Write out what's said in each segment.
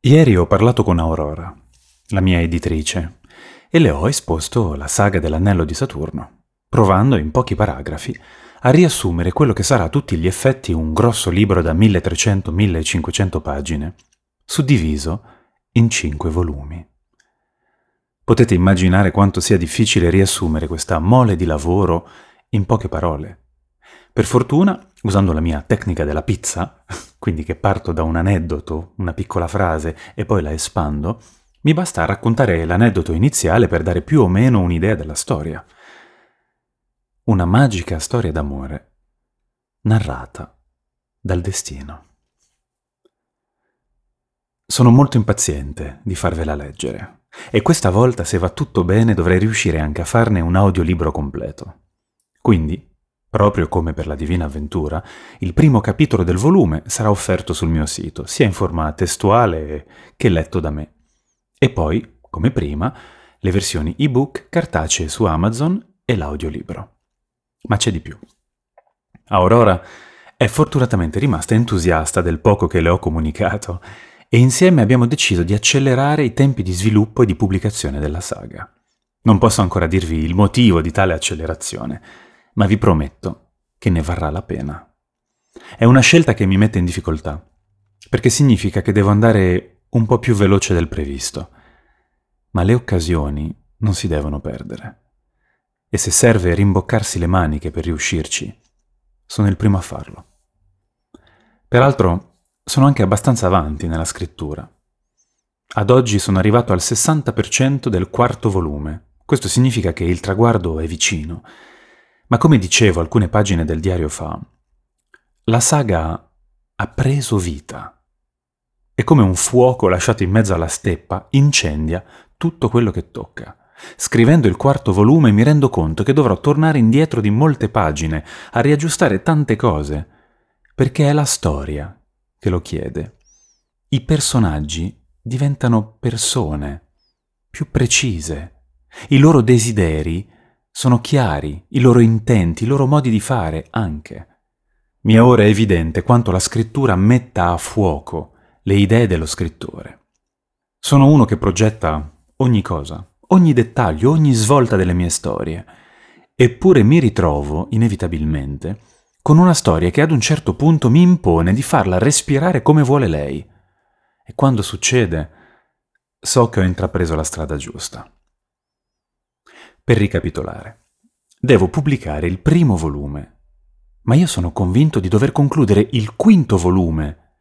Ieri ho parlato con Aurora, la mia editrice, e le ho esposto la saga dell'anello di Saturno, provando in pochi paragrafi a riassumere quello che sarà a tutti gli effetti un grosso libro da 1300-1500 pagine, suddiviso in cinque volumi. Potete immaginare quanto sia difficile riassumere questa mole di lavoro in poche parole. Per fortuna, usando la mia tecnica della pizza, quindi che parto da un aneddoto, una piccola frase e poi la espando, mi basta raccontare l'aneddoto iniziale per dare più o meno un'idea della storia. Una magica storia d'amore, narrata dal destino. Sono molto impaziente di farvela leggere e questa volta, se va tutto bene, dovrei riuscire anche a farne un audiolibro completo. Quindi, Proprio come per la Divina Avventura, il primo capitolo del volume sarà offerto sul mio sito, sia in forma testuale che letto da me. E poi, come prima, le versioni ebook cartacee su Amazon e l'audiolibro. Ma c'è di più. Aurora è fortunatamente rimasta entusiasta del poco che le ho comunicato e insieme abbiamo deciso di accelerare i tempi di sviluppo e di pubblicazione della saga. Non posso ancora dirvi il motivo di tale accelerazione, ma vi prometto che ne varrà la pena. È una scelta che mi mette in difficoltà, perché significa che devo andare un po' più veloce del previsto, ma le occasioni non si devono perdere. E se serve rimboccarsi le maniche per riuscirci, sono il primo a farlo. Peraltro, sono anche abbastanza avanti nella scrittura. Ad oggi sono arrivato al 60% del quarto volume. Questo significa che il traguardo è vicino ma come dicevo alcune pagine del diario fa, la saga ha preso vita. E come un fuoco lasciato in mezzo alla steppa incendia tutto quello che tocca. Scrivendo il quarto volume mi rendo conto che dovrò tornare indietro di molte pagine a riaggiustare tante cose, perché è la storia che lo chiede. I personaggi diventano persone, più precise. I loro desideri sono chiari i loro intenti, i loro modi di fare anche. Mi è ora evidente quanto la scrittura metta a fuoco le idee dello scrittore. Sono uno che progetta ogni cosa, ogni dettaglio, ogni svolta delle mie storie, eppure mi ritrovo, inevitabilmente, con una storia che ad un certo punto mi impone di farla respirare come vuole lei. E quando succede, so che ho intrapreso la strada giusta. Per ricapitolare, devo pubblicare il primo volume, ma io sono convinto di dover concludere il quinto volume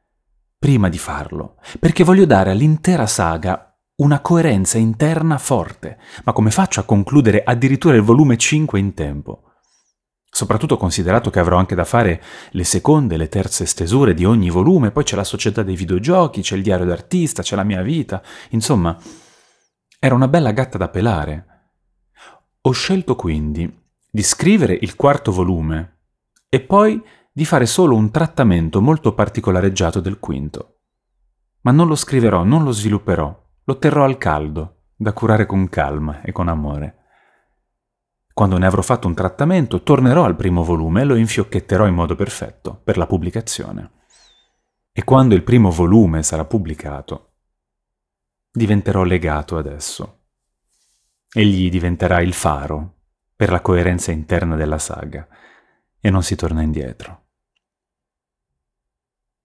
prima di farlo, perché voglio dare all'intera saga una coerenza interna forte. Ma come faccio a concludere addirittura il volume 5 in tempo? Soprattutto considerato che avrò anche da fare le seconde e le terze stesure di ogni volume, poi c'è la società dei videogiochi, c'è il diario d'artista, c'è la mia vita. Insomma, era una bella gatta da pelare. Ho scelto quindi di scrivere il quarto volume e poi di fare solo un trattamento molto particolareggiato del quinto. Ma non lo scriverò, non lo svilupperò, lo terrò al caldo, da curare con calma e con amore. Quando ne avrò fatto un trattamento, tornerò al primo volume e lo infiocchetterò in modo perfetto per la pubblicazione. E quando il primo volume sarà pubblicato, diventerò legato ad esso Egli diventerà il faro per la coerenza interna della saga e non si torna indietro.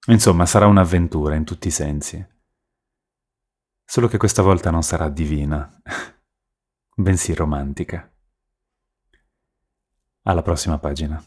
Insomma, sarà un'avventura in tutti i sensi. Solo che questa volta non sarà divina, bensì romantica. Alla prossima pagina.